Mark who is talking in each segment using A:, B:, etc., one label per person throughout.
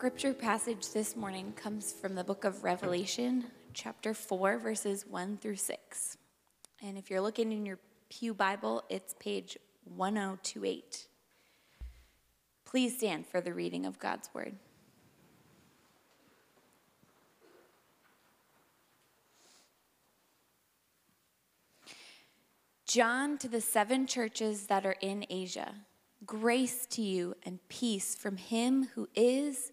A: scripture passage this morning comes from the book of Revelation, chapter 4, verses 1 through 6. And if you're looking in your Pew Bible, it's page 1028. Please stand for the reading of God's word. John to the seven churches that are in Asia. Grace to you and peace from him who is,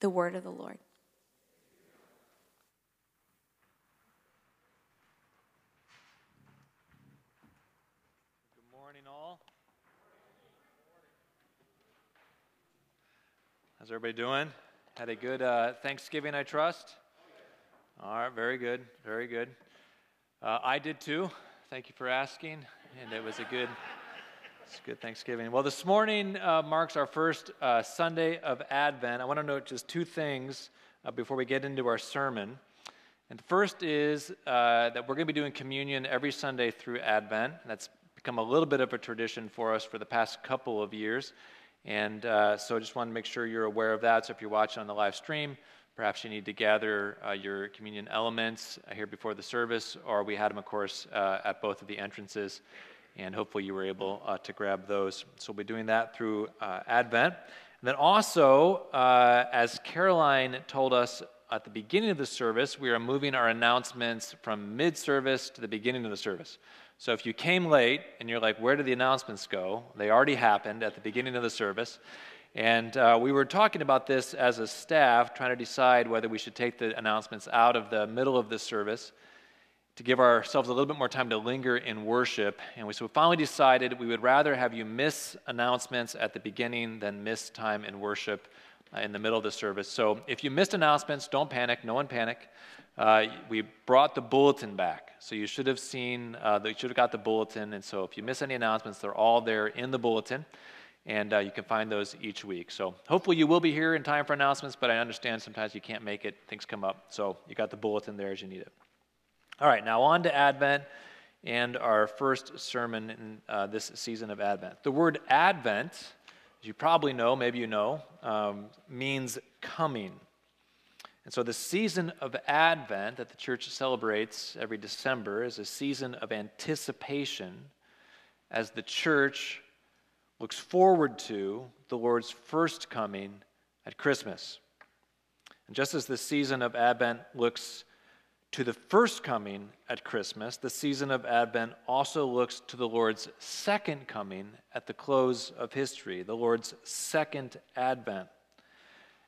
A: The word of the Lord.
B: Good morning, all. How's everybody doing? Had a good uh, Thanksgiving, I trust. All right, very good, very good. Uh, I did too. Thank you for asking, and it was a good. It's good Thanksgiving. Well, this morning uh, marks our first uh, Sunday of Advent. I want to note just two things uh, before we get into our sermon. And the first is uh, that we're going to be doing communion every Sunday through Advent. That's become a little bit of a tradition for us for the past couple of years. And uh, so I just want to make sure you're aware of that. So if you're watching on the live stream, perhaps you need to gather uh, your communion elements here before the service, or we had them, of course, at both of the entrances and hopefully you were able uh, to grab those. So we'll be doing that through uh, Advent. And then also, uh, as Caroline told us at the beginning of the service, we are moving our announcements from mid service to the beginning of the service. So if you came late and you're like, where did the announcements go? They already happened at the beginning of the service. And uh, we were talking about this as a staff, trying to decide whether we should take the announcements out of the middle of the service to give ourselves a little bit more time to linger in worship. And we, so we finally decided we would rather have you miss announcements at the beginning than miss time in worship uh, in the middle of the service. So if you missed announcements, don't panic. No one panic. Uh, we brought the bulletin back. So you should have seen, uh, you should have got the bulletin. And so if you miss any announcements, they're all there in the bulletin. And uh, you can find those each week. So hopefully you will be here in time for announcements, but I understand sometimes you can't make it, things come up. So you got the bulletin there as you need it. All right, now on to Advent and our first sermon in uh, this season of Advent. The word Advent, as you probably know, maybe you know, um, means coming. And so the season of Advent that the church celebrates every December is a season of anticipation as the church looks forward to the Lord's first coming at Christmas. And just as the season of Advent looks to the first coming at Christmas, the season of Advent also looks to the Lord's second coming at the close of history, the Lord's second advent.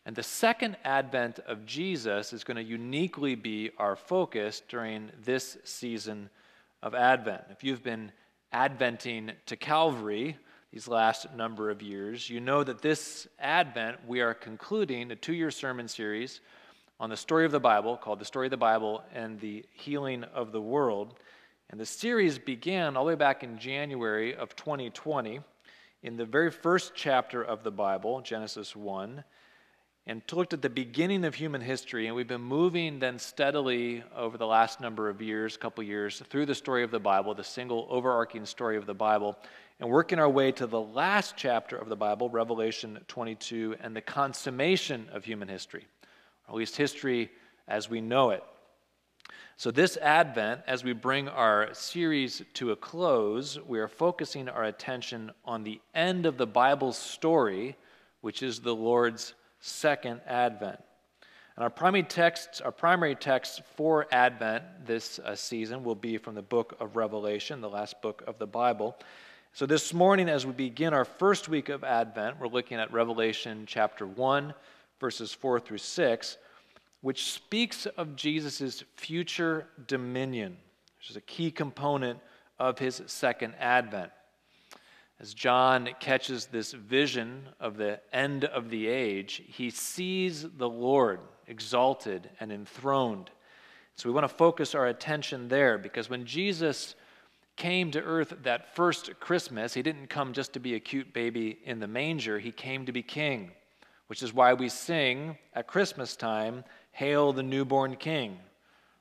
B: And the second advent of Jesus is going to uniquely be our focus during this season of Advent. If you've been adventing to Calvary these last number of years, you know that this Advent we are concluding a two year sermon series on the story of the Bible called The Story of the Bible and the Healing of the World. And the series began all the way back in January of 2020 in the very first chapter of the Bible, Genesis 1, and looked at the beginning of human history. And we've been moving then steadily over the last number of years, couple years, through the story of the Bible, the single overarching story of the Bible, and working our way to the last chapter of the Bible, Revelation 22, and the consummation of human history or at least history as we know it. So, this Advent, as we bring our series to a close, we are focusing our attention on the end of the Bible's story, which is the Lord's second Advent. And our primary text, our primary text for Advent this uh, season will be from the book of Revelation, the last book of the Bible. So, this morning, as we begin our first week of Advent, we're looking at Revelation chapter 1 verses 4 through 6, which speaks of Jesus' future dominion, which is a key component of his second advent. as John catches this vision of the end of the age, he sees the Lord exalted and enthroned. So we want to focus our attention there because when Jesus came to earth that first Christmas, he didn't come just to be a cute baby in the manger, he came to be king, which is why we sing at Christmas time, Hail the newborn king.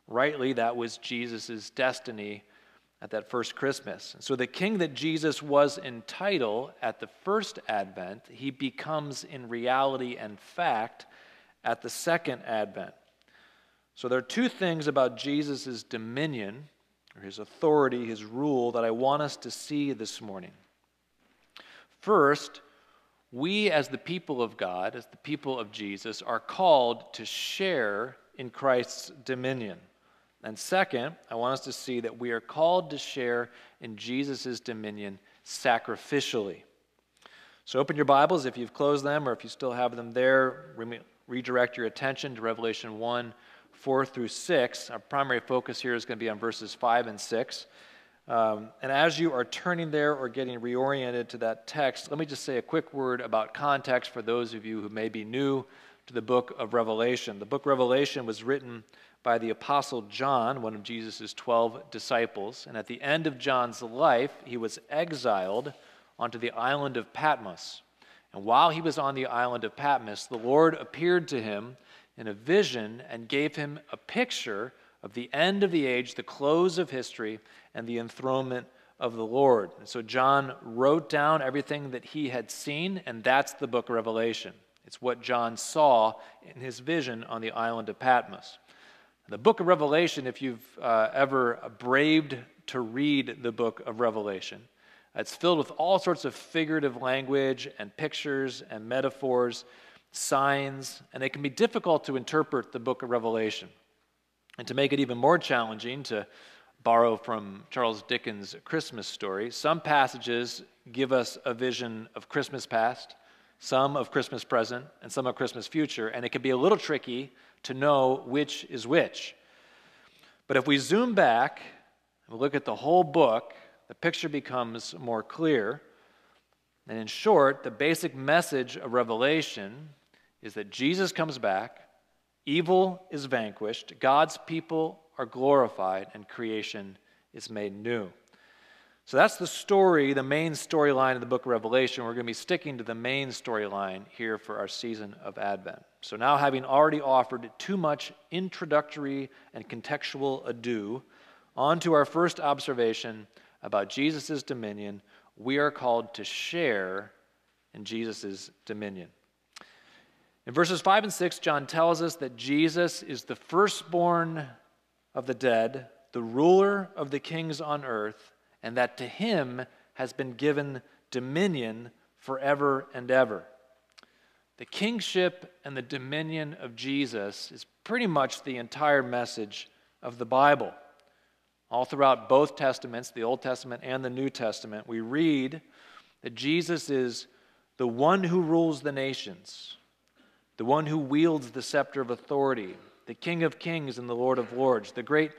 B: Rightly, that was Jesus' destiny at that first Christmas. And so the king that Jesus was in title at the first advent, he becomes in reality and fact at the second advent. So there are two things about Jesus' dominion, or his authority, his rule, that I want us to see this morning. First, we as the people of God, as the people of Jesus, are called to share in Christ's dominion. And second, I want us to see that we are called to share in Jesus' dominion sacrificially. So open your Bibles if you've closed them or if you still have them there. Re- redirect your attention to Revelation 1 4 through 6. Our primary focus here is going to be on verses 5 and 6. Um, and as you are turning there or getting reoriented to that text, let me just say a quick word about context for those of you who may be new to the book of Revelation. The book Revelation was written by the Apostle John, one of Jesus' 12 disciples. And at the end of John's life, he was exiled onto the island of Patmos. And while he was on the island of Patmos, the Lord appeared to him in a vision and gave him a picture of the end of the age, the close of history, and the enthronement of the Lord. And so John wrote down everything that he had seen, and that's the book of Revelation. It's what John saw in his vision on the island of Patmos. The book of Revelation, if you've uh, ever braved to read the book of Revelation, it's filled with all sorts of figurative language and pictures and metaphors, signs, and it can be difficult to interpret the book of Revelation. And to make it even more challenging, to borrow from Charles Dickens' Christmas story, some passages give us a vision of Christmas past, some of Christmas present, and some of Christmas future, and it can be a little tricky to know which is which. But if we zoom back and look at the whole book, the picture becomes more clear. And in short, the basic message of Revelation is that Jesus comes back, evil is vanquished, God's people are glorified, and creation is made new. So that's the story, the main storyline of the book of Revelation. We're going to be sticking to the main storyline here for our season of Advent. So now, having already offered too much introductory and contextual ado, on to our first observation about Jesus' dominion. We are called to share in Jesus' dominion. In verses 5 and 6, John tells us that Jesus is the firstborn of the dead, the ruler of the kings on earth and that to him has been given dominion forever and ever. The kingship and the dominion of Jesus is pretty much the entire message of the Bible. All throughout both Testaments, the Old Testament and the New Testament, we read that Jesus is the one who rules the nations, the one who wields the scepter of authority, the King of kings and the Lord of lords, the great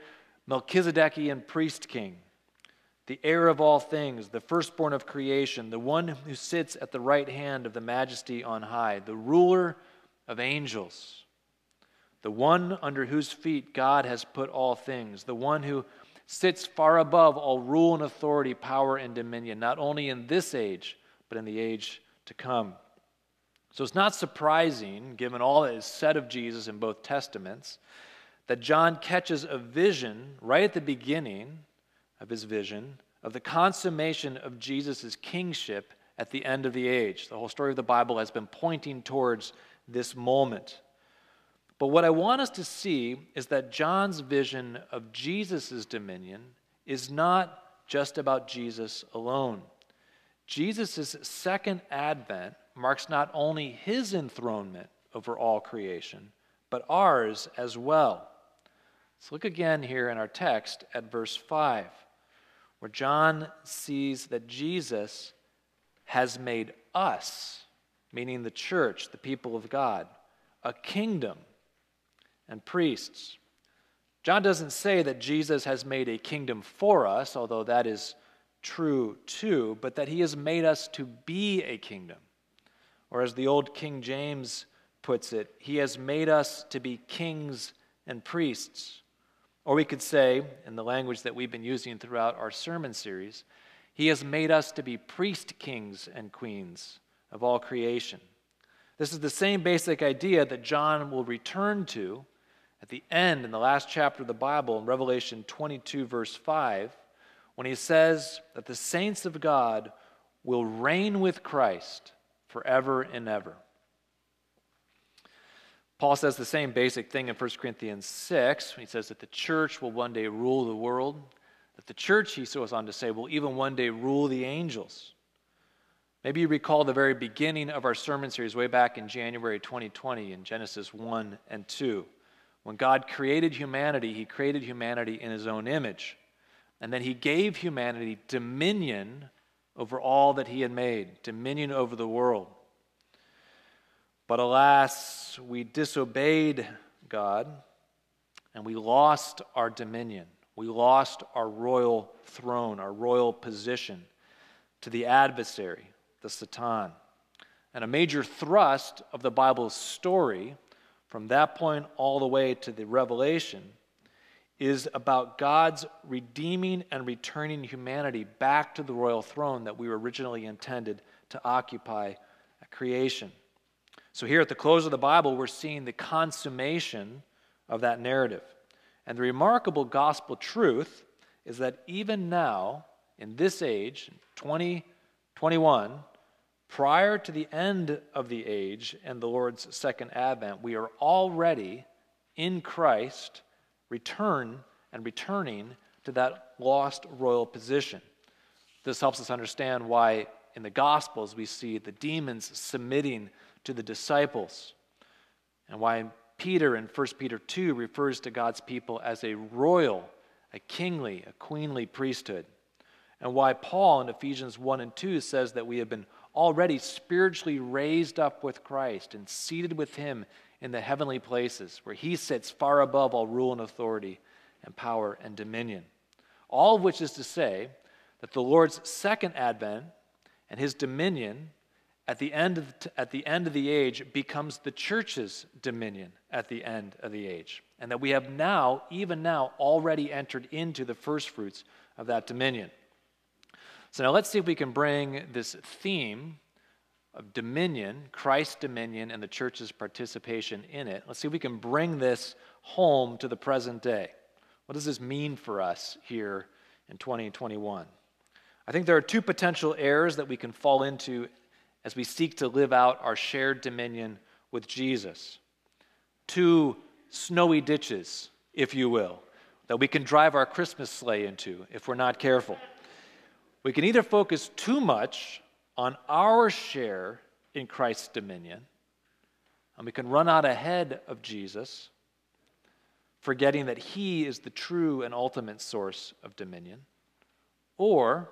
B: Melchizedekian priest king the heir of all things, the firstborn of creation, the one who sits at the right hand of the majesty on high, the ruler of angels, the one under whose feet God has put all things, the one who sits far above all rule and authority, power and dominion, not only in this age, but in the age to come. So it's not surprising, given all that is said of Jesus in both Testaments, that John catches a vision right at the beginning of his vision of the consummation of Jesus' kingship at the end of the age. The whole story of the Bible has been pointing towards this moment. But what I want us to see is that John's vision of Jesus' dominion is not just about Jesus alone. Jesus' second advent marks not only his enthronement over all creation, but ours as well. Let's look again here in our text at verse 5 where John sees that Jesus has made us, meaning the church, the people of God, a kingdom and priests. John doesn't say that Jesus has made a kingdom for us, although that is true too, but that he has made us to be a kingdom. Or as the old King James puts it, he has made us to be kings and priests. Or we could say, in the language that we've been using throughout our sermon series, he has made us to be priest kings and queens of all creation. This is the same basic idea that John will return to at the end in the last chapter of the Bible in Revelation 22, verse 5, when he says that the saints of God will reign with Christ forever and ever. Paul says the same basic thing in 1 Corinthians 6 when he says that the church will one day rule the world, that the church, he goes on to say, will even one day rule the angels. Maybe you recall the very beginning of our sermon series way back in January 2020 in Genesis 1 and 2. When God created humanity, he created humanity in his own image. And then he gave humanity dominion over all that he had made, dominion over the world. But alas, we disobeyed God and we lost our dominion. We lost our royal throne, our royal position to the adversary, the Satan. And a major thrust of the Bible's story from that point all the way to the Revelation is about God's redeeming and returning humanity back to the royal throne that we were originally intended to occupy at creation. So, here at the close of the Bible, we're seeing the consummation of that narrative. And the remarkable gospel truth is that even now, in this age, 2021, prior to the end of the age and the Lord's second advent, we are already in Christ, return and returning to that lost royal position. This helps us understand why in the Gospels we see the demons submitting to the disciples, and why Peter in 1 Peter 2 refers to God's people as a royal, a kingly, a queenly priesthood, and why Paul in Ephesians 1 and 2 says that we have been already spiritually raised up with Christ and seated with him in the heavenly places, where he sits far above all rule and authority and power and dominion. All of which is to say that the Lord's second advent and his dominion at the end of the, at the end of the age becomes the church's dominion at the end of the age and that we have now even now already entered into the first fruits of that dominion so now let's see if we can bring this theme of dominion christ's dominion and the church's participation in it let's see if we can bring this home to the present day what does this mean for us here in 2021 I think there are two potential errors that we can fall into as we seek to live out our shared dominion with Jesus. Two snowy ditches, if you will, that we can drive our Christmas sleigh into if we're not careful. We can either focus too much on our share in Christ's dominion, and we can run out ahead of Jesus, forgetting that He is the true and ultimate source of dominion. Or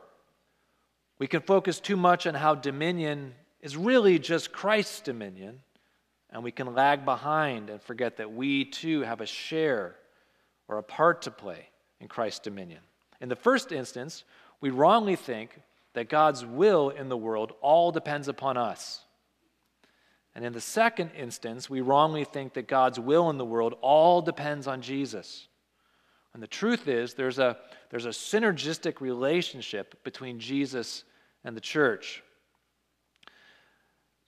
B: we can focus too much on how dominion is really just Christ's dominion, and we can lag behind and forget that we too have a share or a part to play in Christ's dominion. In the first instance, we wrongly think that God's will in the world all depends upon us. And in the second instance, we wrongly think that God's will in the world all depends on Jesus. And the truth is, there's a, there's a synergistic relationship between Jesus and the church.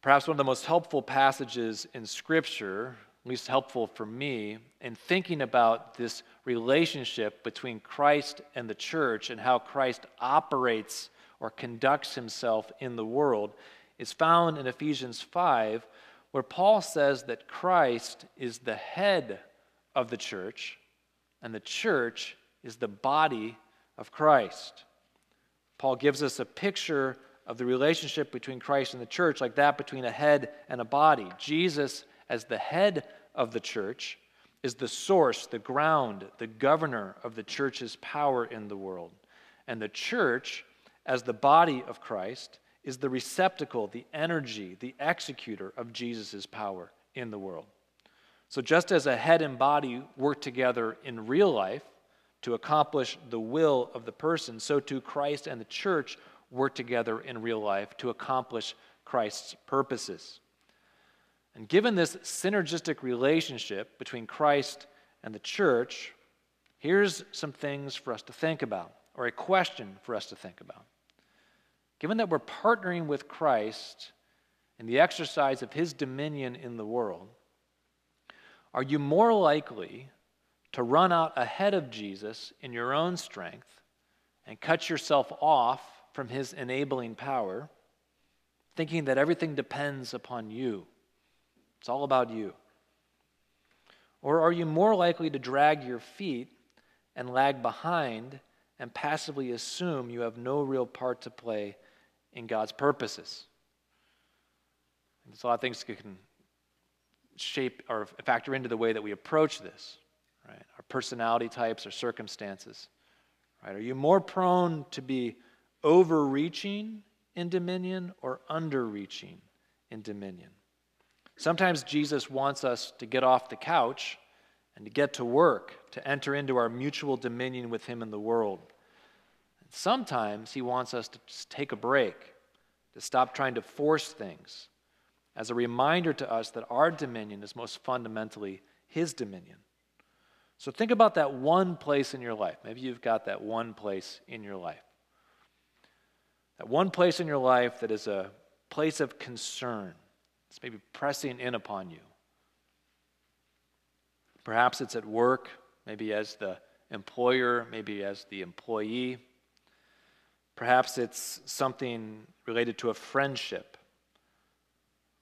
B: Perhaps one of the most helpful passages in Scripture, at least helpful for me, in thinking about this relationship between Christ and the church and how Christ operates or conducts himself in the world, is found in Ephesians 5, where Paul says that Christ is the head of the church and the church is the body of Christ. Paul gives us a picture of the relationship between Christ and the church like that between a head and a body. Jesus, as the head of the church, is the source, the ground, the governor of the church's power in the world. And the church, as the body of Christ, is the receptacle, the energy, the executor of Jesus' power in the world. So, just as a head and body work together in real life to accomplish the will of the person, so too Christ and the church work together in real life to accomplish Christ's purposes. And given this synergistic relationship between Christ and the church, here's some things for us to think about, or a question for us to think about. Given that we're partnering with Christ in the exercise of his dominion in the world, are you more likely to run out ahead of Jesus in your own strength and cut yourself off from his enabling power, thinking that everything depends upon you? It's all about you. Or are you more likely to drag your feet and lag behind and passively assume you have no real part to play in God's purposes? There's a lot of things that can shape or factor into the way that we approach this, right? Our personality types, our circumstances, right? Are you more prone to be overreaching in dominion or underreaching in dominion? Sometimes Jesus wants us to get off the couch and to get to work, to enter into our mutual dominion with Him in the world. Sometimes He wants us to take a break, to stop trying to force things, as a reminder to us that our dominion is most fundamentally His dominion. So think about that one place in your life. Maybe you've got that one place in your life. That one place in your life that is a place of concern it's maybe pressing in upon you. Perhaps it's at work, maybe as the employer, maybe as the employee. Perhaps it's something related to a friendship,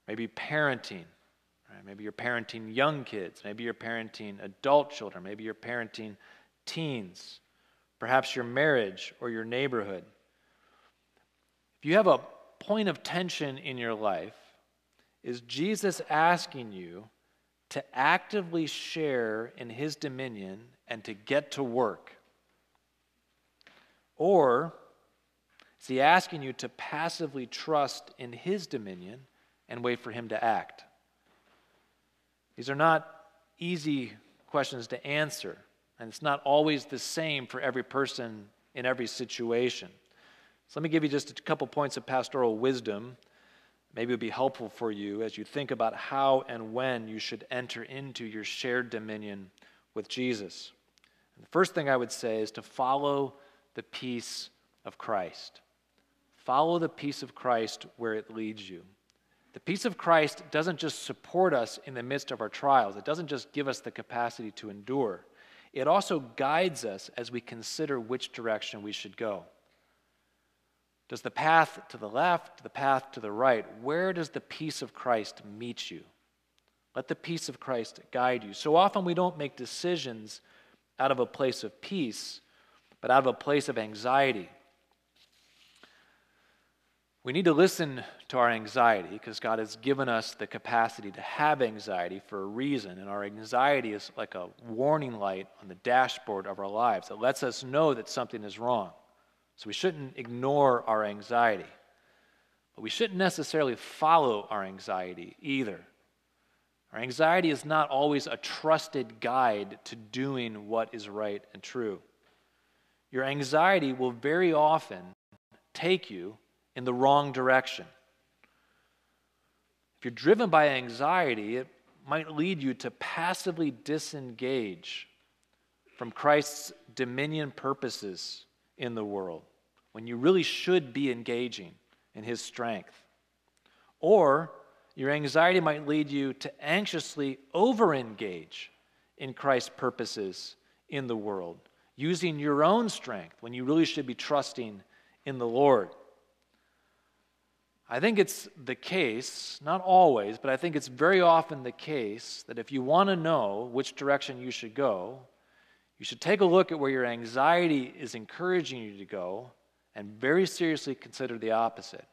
B: maybe parenting. Maybe you're parenting young kids, maybe you're parenting adult children, maybe you're parenting teens, perhaps your marriage or your neighborhood. If you have a point of tension in your life, is Jesus asking you to actively share in his dominion and to get to work? Or is he asking you to passively trust in his dominion and wait for him to act? These are not easy questions to answer, and it's not always the same for every person in every situation. So let me give you just a couple points of pastoral wisdom maybe it would be helpful for you as you think about how and when you should enter into your shared dominion with Jesus. And the first thing I would say is to follow the peace of Christ. Follow the peace of Christ where it leads you. The peace of Christ doesn't just support us in the midst of our trials, it doesn't just give us the capacity to endure, it also guides us as we consider which direction we should go. Does the path to the left, the path to the right, where does the peace of Christ meet you? Let the peace of Christ guide you. So often we don't make decisions out of a place of peace, but out of a place of anxiety. We need to listen to our anxiety because God has given us the capacity to have anxiety for a reason. And our anxiety is like a warning light on the dashboard of our lives that lets us know that something is wrong. So we shouldn't ignore our anxiety. But we shouldn't necessarily follow our anxiety either. Our anxiety is not always a trusted guide to doing what is right and true. Your anxiety will very often take you in the wrong direction. If you're driven by anxiety, it might lead you to passively disengage from Christ's dominion purposes in the world when you really should be engaging in His strength. Or your anxiety might lead you to anxiously over engage in Christ's purposes in the world, using your own strength when you really should be trusting in the Lord. I think it's the case, not always, but I think it's very often the case that if you want to know which direction you should go, you should take a look at where your anxiety is encouraging you to go and very seriously consider the opposite.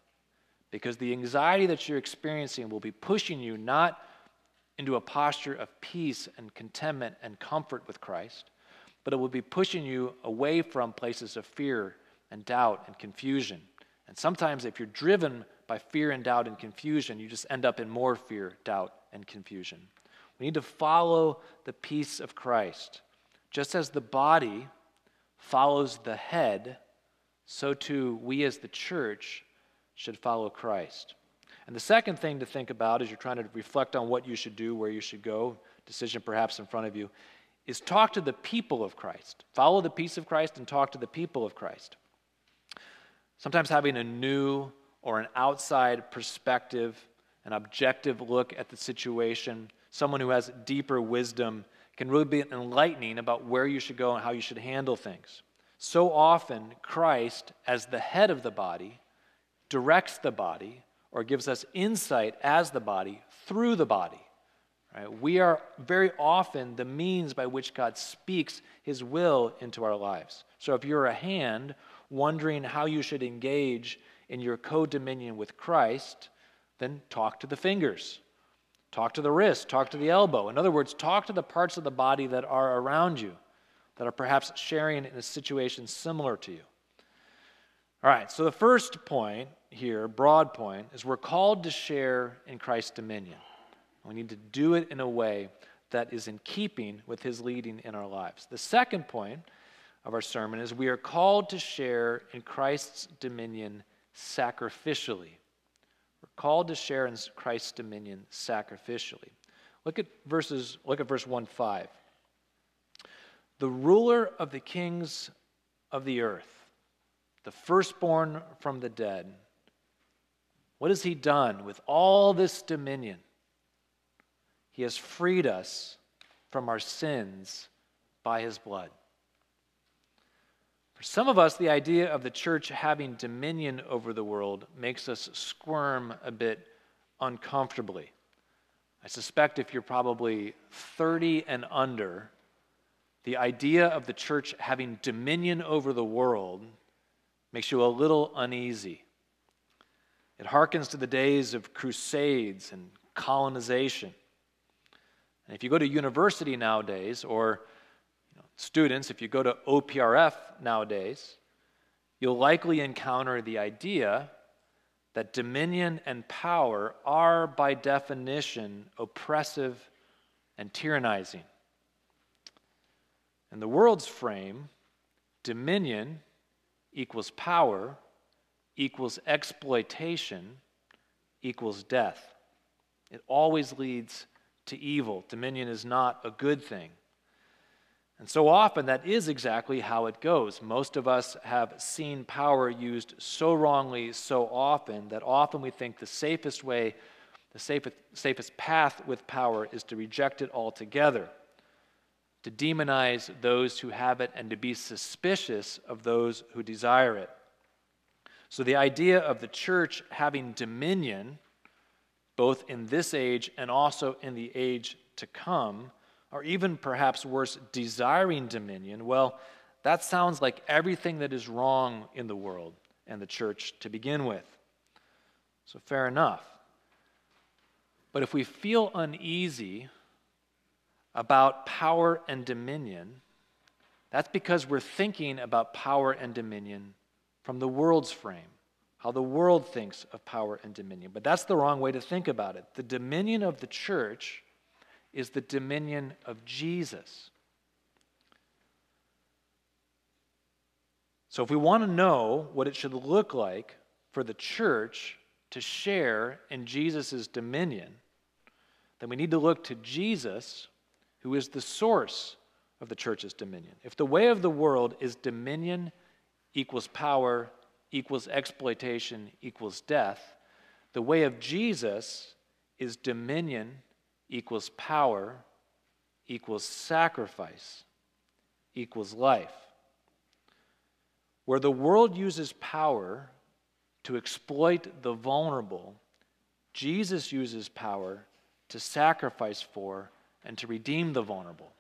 B: Because the anxiety that you're experiencing will be pushing you not into a posture of peace and contentment and comfort with Christ, but it will be pushing you away from places of fear and doubt and confusion. And sometimes, if you're driven by fear and doubt and confusion, you just end up in more fear, doubt, and confusion. We need to follow the peace of Christ. Just as the body follows the head, so too we as the church should follow Christ. And the second thing to think about as you're trying to reflect on what you should do, where you should go, decision perhaps in front of you, is talk to the people of Christ. Follow the peace of Christ and talk to the people of Christ. Sometimes having a new or an outside perspective, an objective look at the situation, someone who has deeper wisdom can really be enlightening about where you should go and how you should handle things. So often, Christ, as the head of the body, directs the body or gives us insight as the body through the body. Right? We are very often the means by which God speaks his will into our lives. So if you're a hand wondering how you should engage in your co dominion with Christ, then talk to the fingers, talk to the wrist, talk to the elbow. In other words, talk to the parts of the body that are around you, that are perhaps sharing in a situation similar to you. All right, so the first point here, broad point, is we're called to share in Christ's dominion. We need to do it in a way that is in keeping with his leading in our lives. The second point of our sermon is we are called to share in Christ's dominion sacrificially. We're called to share in Christ's dominion sacrificially. Look at verses look at verse 1 5. The ruler of the kings of the earth, the firstborn from the dead. What has he done with all this dominion? He has freed us from our sins by his blood. Some of us, the idea of the church having dominion over the world makes us squirm a bit uncomfortably. I suspect if you're probably 30 and under, the idea of the church having dominion over the world makes you a little uneasy. It harkens to the days of crusades and colonization. And if you go to university nowadays, or students, if you go to OPRF nowadays, you'll likely encounter the idea that dominion and power are, by definition, oppressive and tyrannizing. In the world's frame, dominion equals power equals exploitation equals death. It always leads to evil. Dominion is not a good thing. And so often, that is exactly how it goes. Most of us have seen power used so wrongly so often that often we think the safest way, the safest, safest path with power is to reject it altogether, to demonize those who have it, and to be suspicious of those who desire it. So, the idea of the church having dominion both in this age and also in the age to come, or even perhaps worse, desiring dominion, well, that sounds like everything that is wrong in the world and the church to begin with. So, fair enough. But if we feel uneasy about power and dominion, that's because we're thinking about power and dominion from the world's frame how the world thinks of power and dominion. But that's the wrong way to think about it. The dominion of the church is the dominion of Jesus. So, if we want to know what it should look like for the church to share in Jesus' dominion, then we need to look to Jesus, who is the source of the church's dominion. If the way of the world is dominion equals power equals exploitation equals death. The way of Jesus is dominion equals power equals sacrifice equals life. Where the world uses power to exploit the vulnerable, Jesus uses power to sacrifice for and to redeem the vulnerable.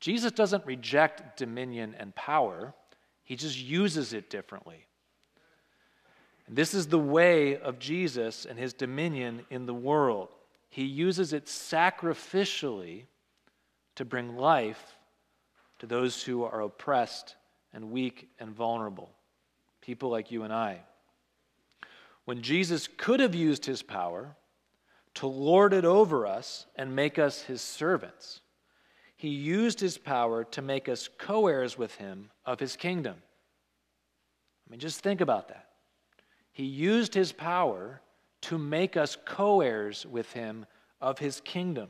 B: Jesus doesn't reject dominion and power, he just uses it differently. And this is the way of Jesus and his dominion in the world. He uses it sacrificially to bring life to those who are oppressed and weak and vulnerable, people like you and I. When Jesus could have used his power to lord it over us and make us his servants, he used his power to make us co heirs with him of his kingdom. I mean, just think about that. He used his power to make us co heirs with him of his kingdom.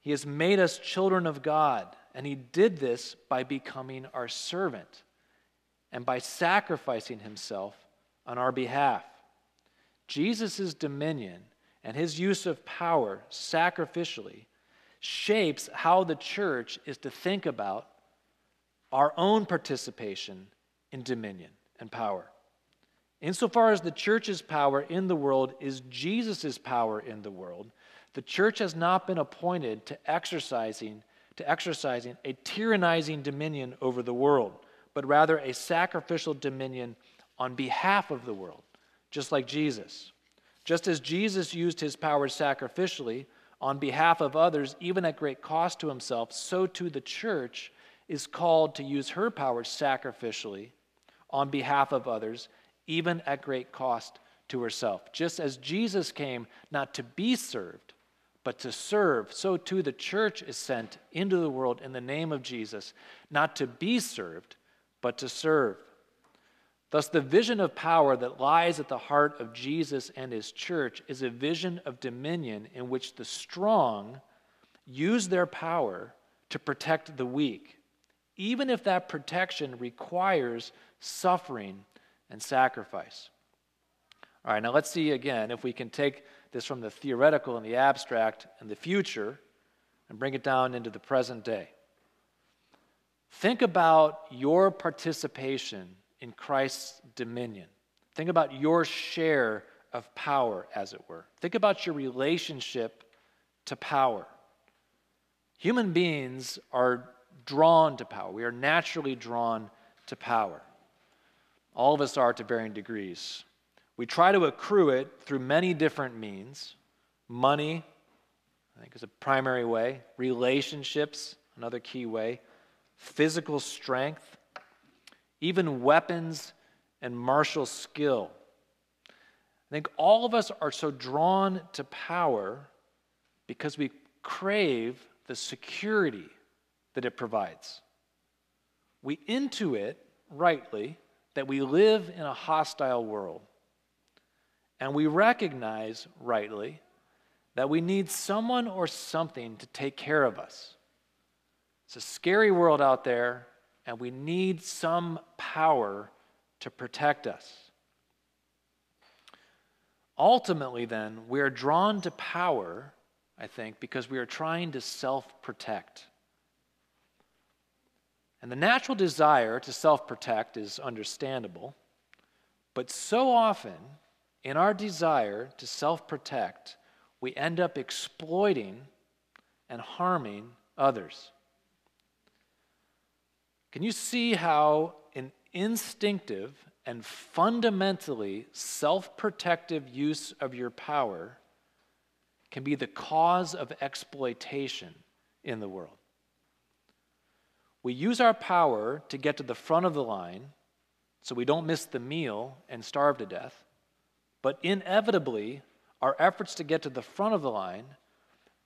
B: He has made us children of God, and he did this by becoming our servant and by sacrificing himself on our behalf. Jesus' dominion and his use of power sacrificially shapes how the church is to think about our own participation in dominion and power. Insofar as the church's power in the world is Jesus' power in the world, the church has not been appointed to exercising to exercising a tyrannizing dominion over the world, but rather a sacrificial dominion on behalf of the world, just like Jesus. Just as Jesus used his power sacrificially on behalf of others, even at great cost to himself, so too the church is called to use her power sacrificially on behalf of others, even at great cost to herself. Just as Jesus came not to be served, but to serve, so too the church is sent into the world in the name of Jesus, not to be served, but to serve. Thus, the vision of power that lies at the heart of Jesus and his church is a vision of dominion in which the strong use their power to protect the weak, even if that protection requires suffering and sacrifice. All right, now let's see again if we can take this from the theoretical and the abstract and the future and bring it down into the present day. Think about your participation in Christ's dominion. Think about your share of power, as it were. Think about your relationship to power. Human beings are drawn to power. We are naturally drawn to power. All of us are to varying degrees. We try to accrue it through many different means money, I think, is a primary way, relationships, another key way, physical strength, even weapons and martial skill. I think all of us are so drawn to power because we crave the security that it provides. We intuit rightly that we live in a hostile world. And we recognize rightly that we need someone or something to take care of us. It's a scary world out there, and we need some power to protect us. Ultimately, then, we are drawn to power, I think, because we are trying to self protect. And the natural desire to self protect is understandable, but so often, in our desire to self protect, we end up exploiting and harming others. Can you see how an instinctive and fundamentally self protective use of your power can be the cause of exploitation in the world? We use our power to get to the front of the line so we don't miss the meal and starve to death. But inevitably, our efforts to get to the front of the line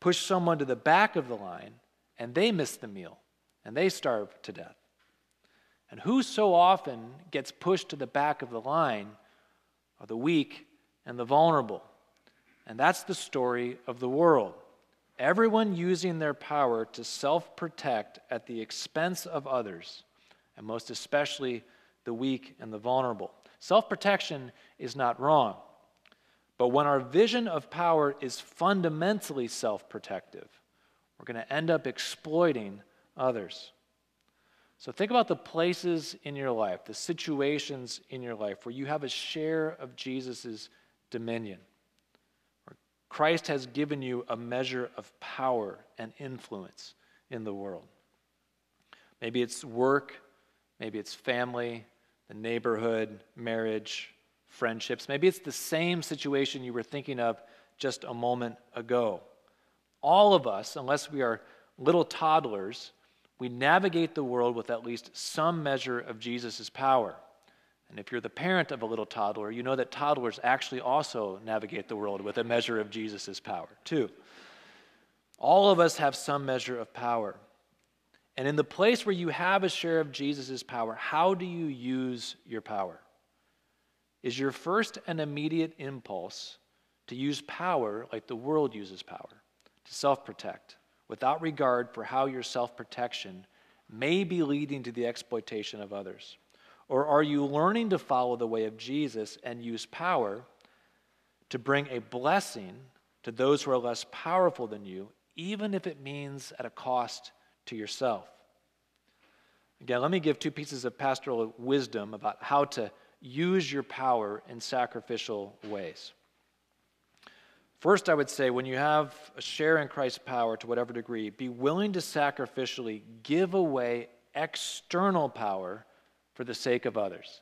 B: push someone to the back of the line and they miss the meal and they starve to death. And who so often gets pushed to the back of the line are the weak and the vulnerable. And that's the story of the world. Everyone using their power to self protect at the expense of others, and most especially the weak and the vulnerable. Self protection is not wrong. But when our vision of power is fundamentally self protective, we're going to end up exploiting others. So think about the places in your life, the situations in your life where you have a share of Jesus' dominion. Christ has given you a measure of power and influence in the world. Maybe it's work, maybe it's family, the neighborhood, marriage, friendships. Maybe it's the same situation you were thinking of just a moment ago. All of us, unless we are little toddlers, we navigate the world with at least some measure of Jesus' power. And if you're the parent of a little toddler, you know that toddlers actually also navigate the world with a measure of Jesus' power, too. All of us have some measure of power. And in the place where you have a share of Jesus' power, how do you use your power? Is your first and immediate impulse to use power like the world uses power, to self protect, without regard for how your self protection may be leading to the exploitation of others? Or are you learning to follow the way of Jesus and use power to bring a blessing to those who are less powerful than you, even if it means at a cost to yourself? Again, let me give two pieces of pastoral wisdom about how to use your power in sacrificial ways. First, I would say when you have a share in Christ's power to whatever degree, be willing to sacrificially give away external power for the sake of others.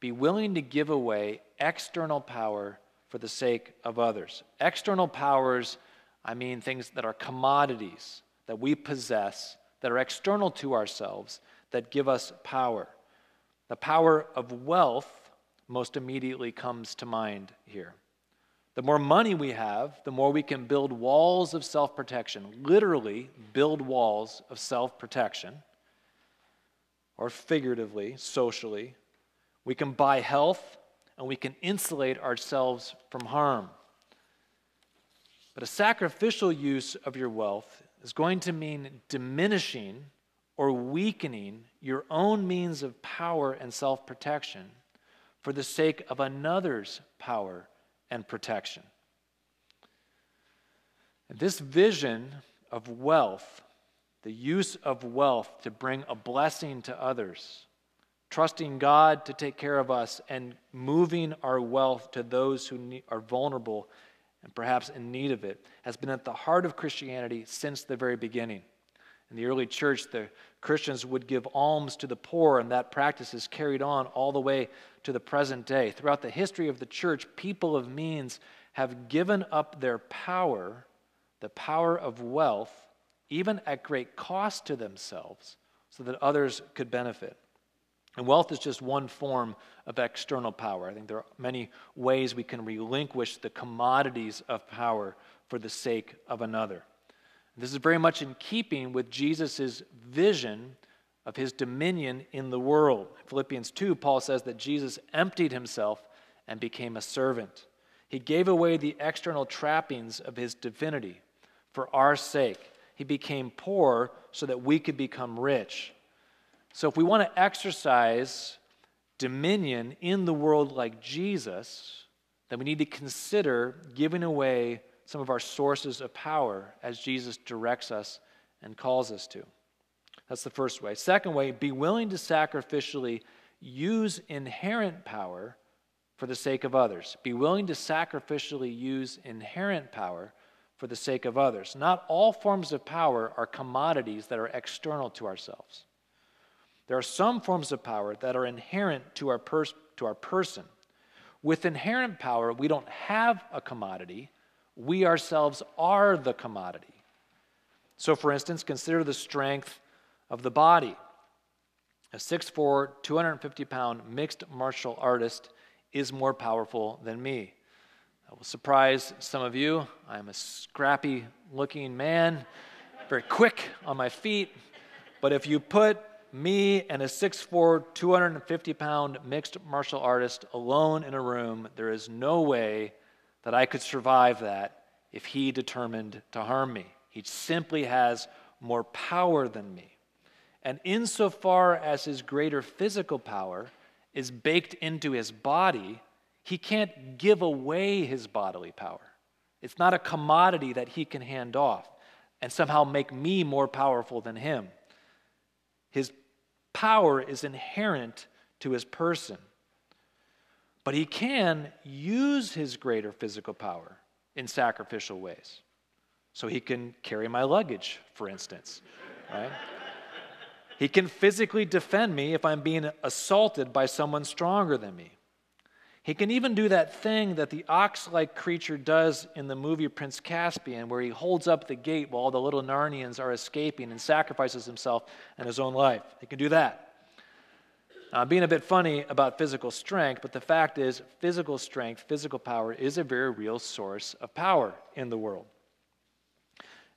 B: Be willing to give away external power for the sake of others. External powers, I mean things that are commodities that we possess, that are external to ourselves, that give us power. The power of wealth most immediately comes to mind here. The more money we have, the more we can build walls of self protection, literally, build walls of self protection or figuratively, socially. We can buy health and we can insulate ourselves from harm. But a sacrificial use of your wealth is going to mean diminishing or weakening your own means of power and self protection for the sake of another's power and protection. This vision of wealth the use of wealth to bring a blessing to others, trusting God to take care of us, and moving our wealth to those who are vulnerable and perhaps in need of it, has been at the heart of Christianity since the very beginning. In the early church, the Christians would give alms to the poor, and that practice is carried on all the way to the present day. Throughout the history of the church, people of means have given up their power, the power of wealth, even at great cost to themselves, so that others could benefit. And wealth is just one form of external power. I think there are many ways we can relinquish the commodities of power for the sake of another. This is very much in keeping with Jesus' vision of his dominion in the world. Philippians 2, Paul says that Jesus emptied himself and became a servant. He gave away the external trappings of his divinity for our sake he became poor so that we could become rich. So, if we want to exercise dominion in the world like Jesus, then we need to consider giving away some of our sources of power as Jesus directs us and calls us to. That's the first way. Second way, be willing to sacrificially use inherent power for the sake of others. Be willing to sacrificially use inherent power for the sake of others. Not all forms of power are commodities that are external to ourselves. There are some forms of power that are inherent to our, pers- to our person. With inherent power, we don't have a commodity, we ourselves are the commodity. So, for instance, consider the strength of the body. A 6'4, 250 pound mixed martial artist is more powerful than me. I will surprise some of you. I am a scrappy looking man, very quick on my feet. But if you put me and a 6'4, 250 pound mixed martial artist alone in a room, there is no way that I could survive that if he determined to harm me. He simply has more power than me. And insofar as his greater physical power is baked into his body, he can't give away his bodily power. It's not a commodity that he can hand off and somehow make me more powerful than him. His power is inherent to his person. But he can use his greater physical power in sacrificial ways. So he can carry my luggage, for instance, right? he can physically defend me if I'm being assaulted by someone stronger than me. He can even do that thing that the ox like creature does in the movie Prince Caspian, where he holds up the gate while the little Narnians are escaping and sacrifices himself and his own life. He can do that. I'm being a bit funny about physical strength, but the fact is, physical strength, physical power, is a very real source of power in the world.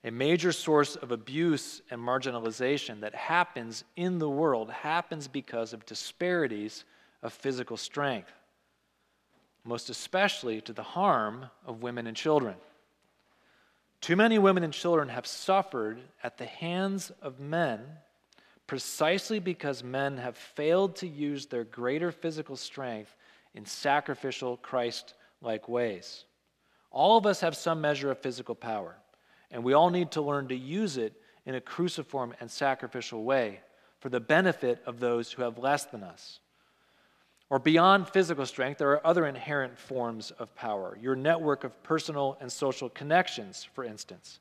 B: A major source of abuse and marginalization that happens in the world happens because of disparities of physical strength, most especially to the harm of women and children. Too many women and children have suffered at the hands of men precisely because men have failed to use their greater physical strength in sacrificial, Christ like ways. All of us have some measure of physical power, and we all need to learn to use it in a cruciform and sacrificial way for the benefit of those who have less than us. Or beyond physical strength, there are other inherent forms of power. Your network of personal and social connections, for instance.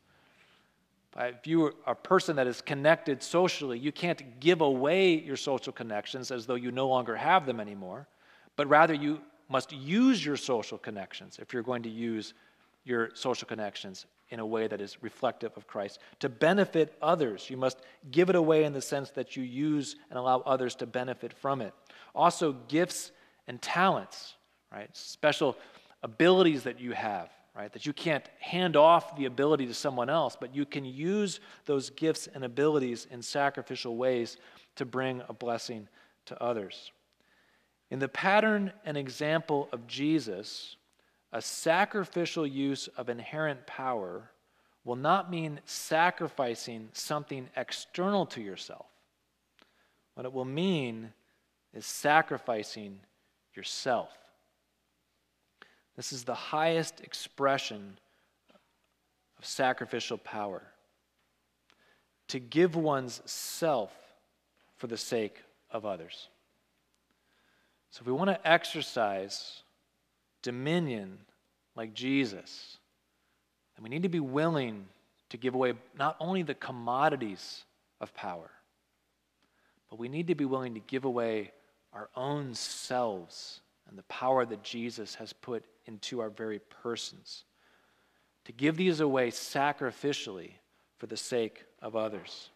B: If you are a person that is connected socially, you can't give away your social connections as though you no longer have them anymore, but rather you must use your social connections if you're going to use your social connections in a way that is reflective of Christ. To benefit others, you must give it away in the sense that you use and allow others to benefit from it. Also, gifts and talents, right? Special abilities that you have, right? That you can't hand off the ability to someone else, but you can use those gifts and abilities in sacrificial ways to bring a blessing to others. In the pattern and example of Jesus, a sacrificial use of inherent power will not mean sacrificing something external to yourself. What it will mean is sacrificing yourself. This is the highest expression of sacrificial power. To give one's self for the sake of others. So, if we want to exercise dominion like Jesus, then we need to be willing to give away not only the commodities of power, but we need to be willing to give away our own selves and the power that Jesus has put into our very persons. To give these away sacrificially for the sake of others.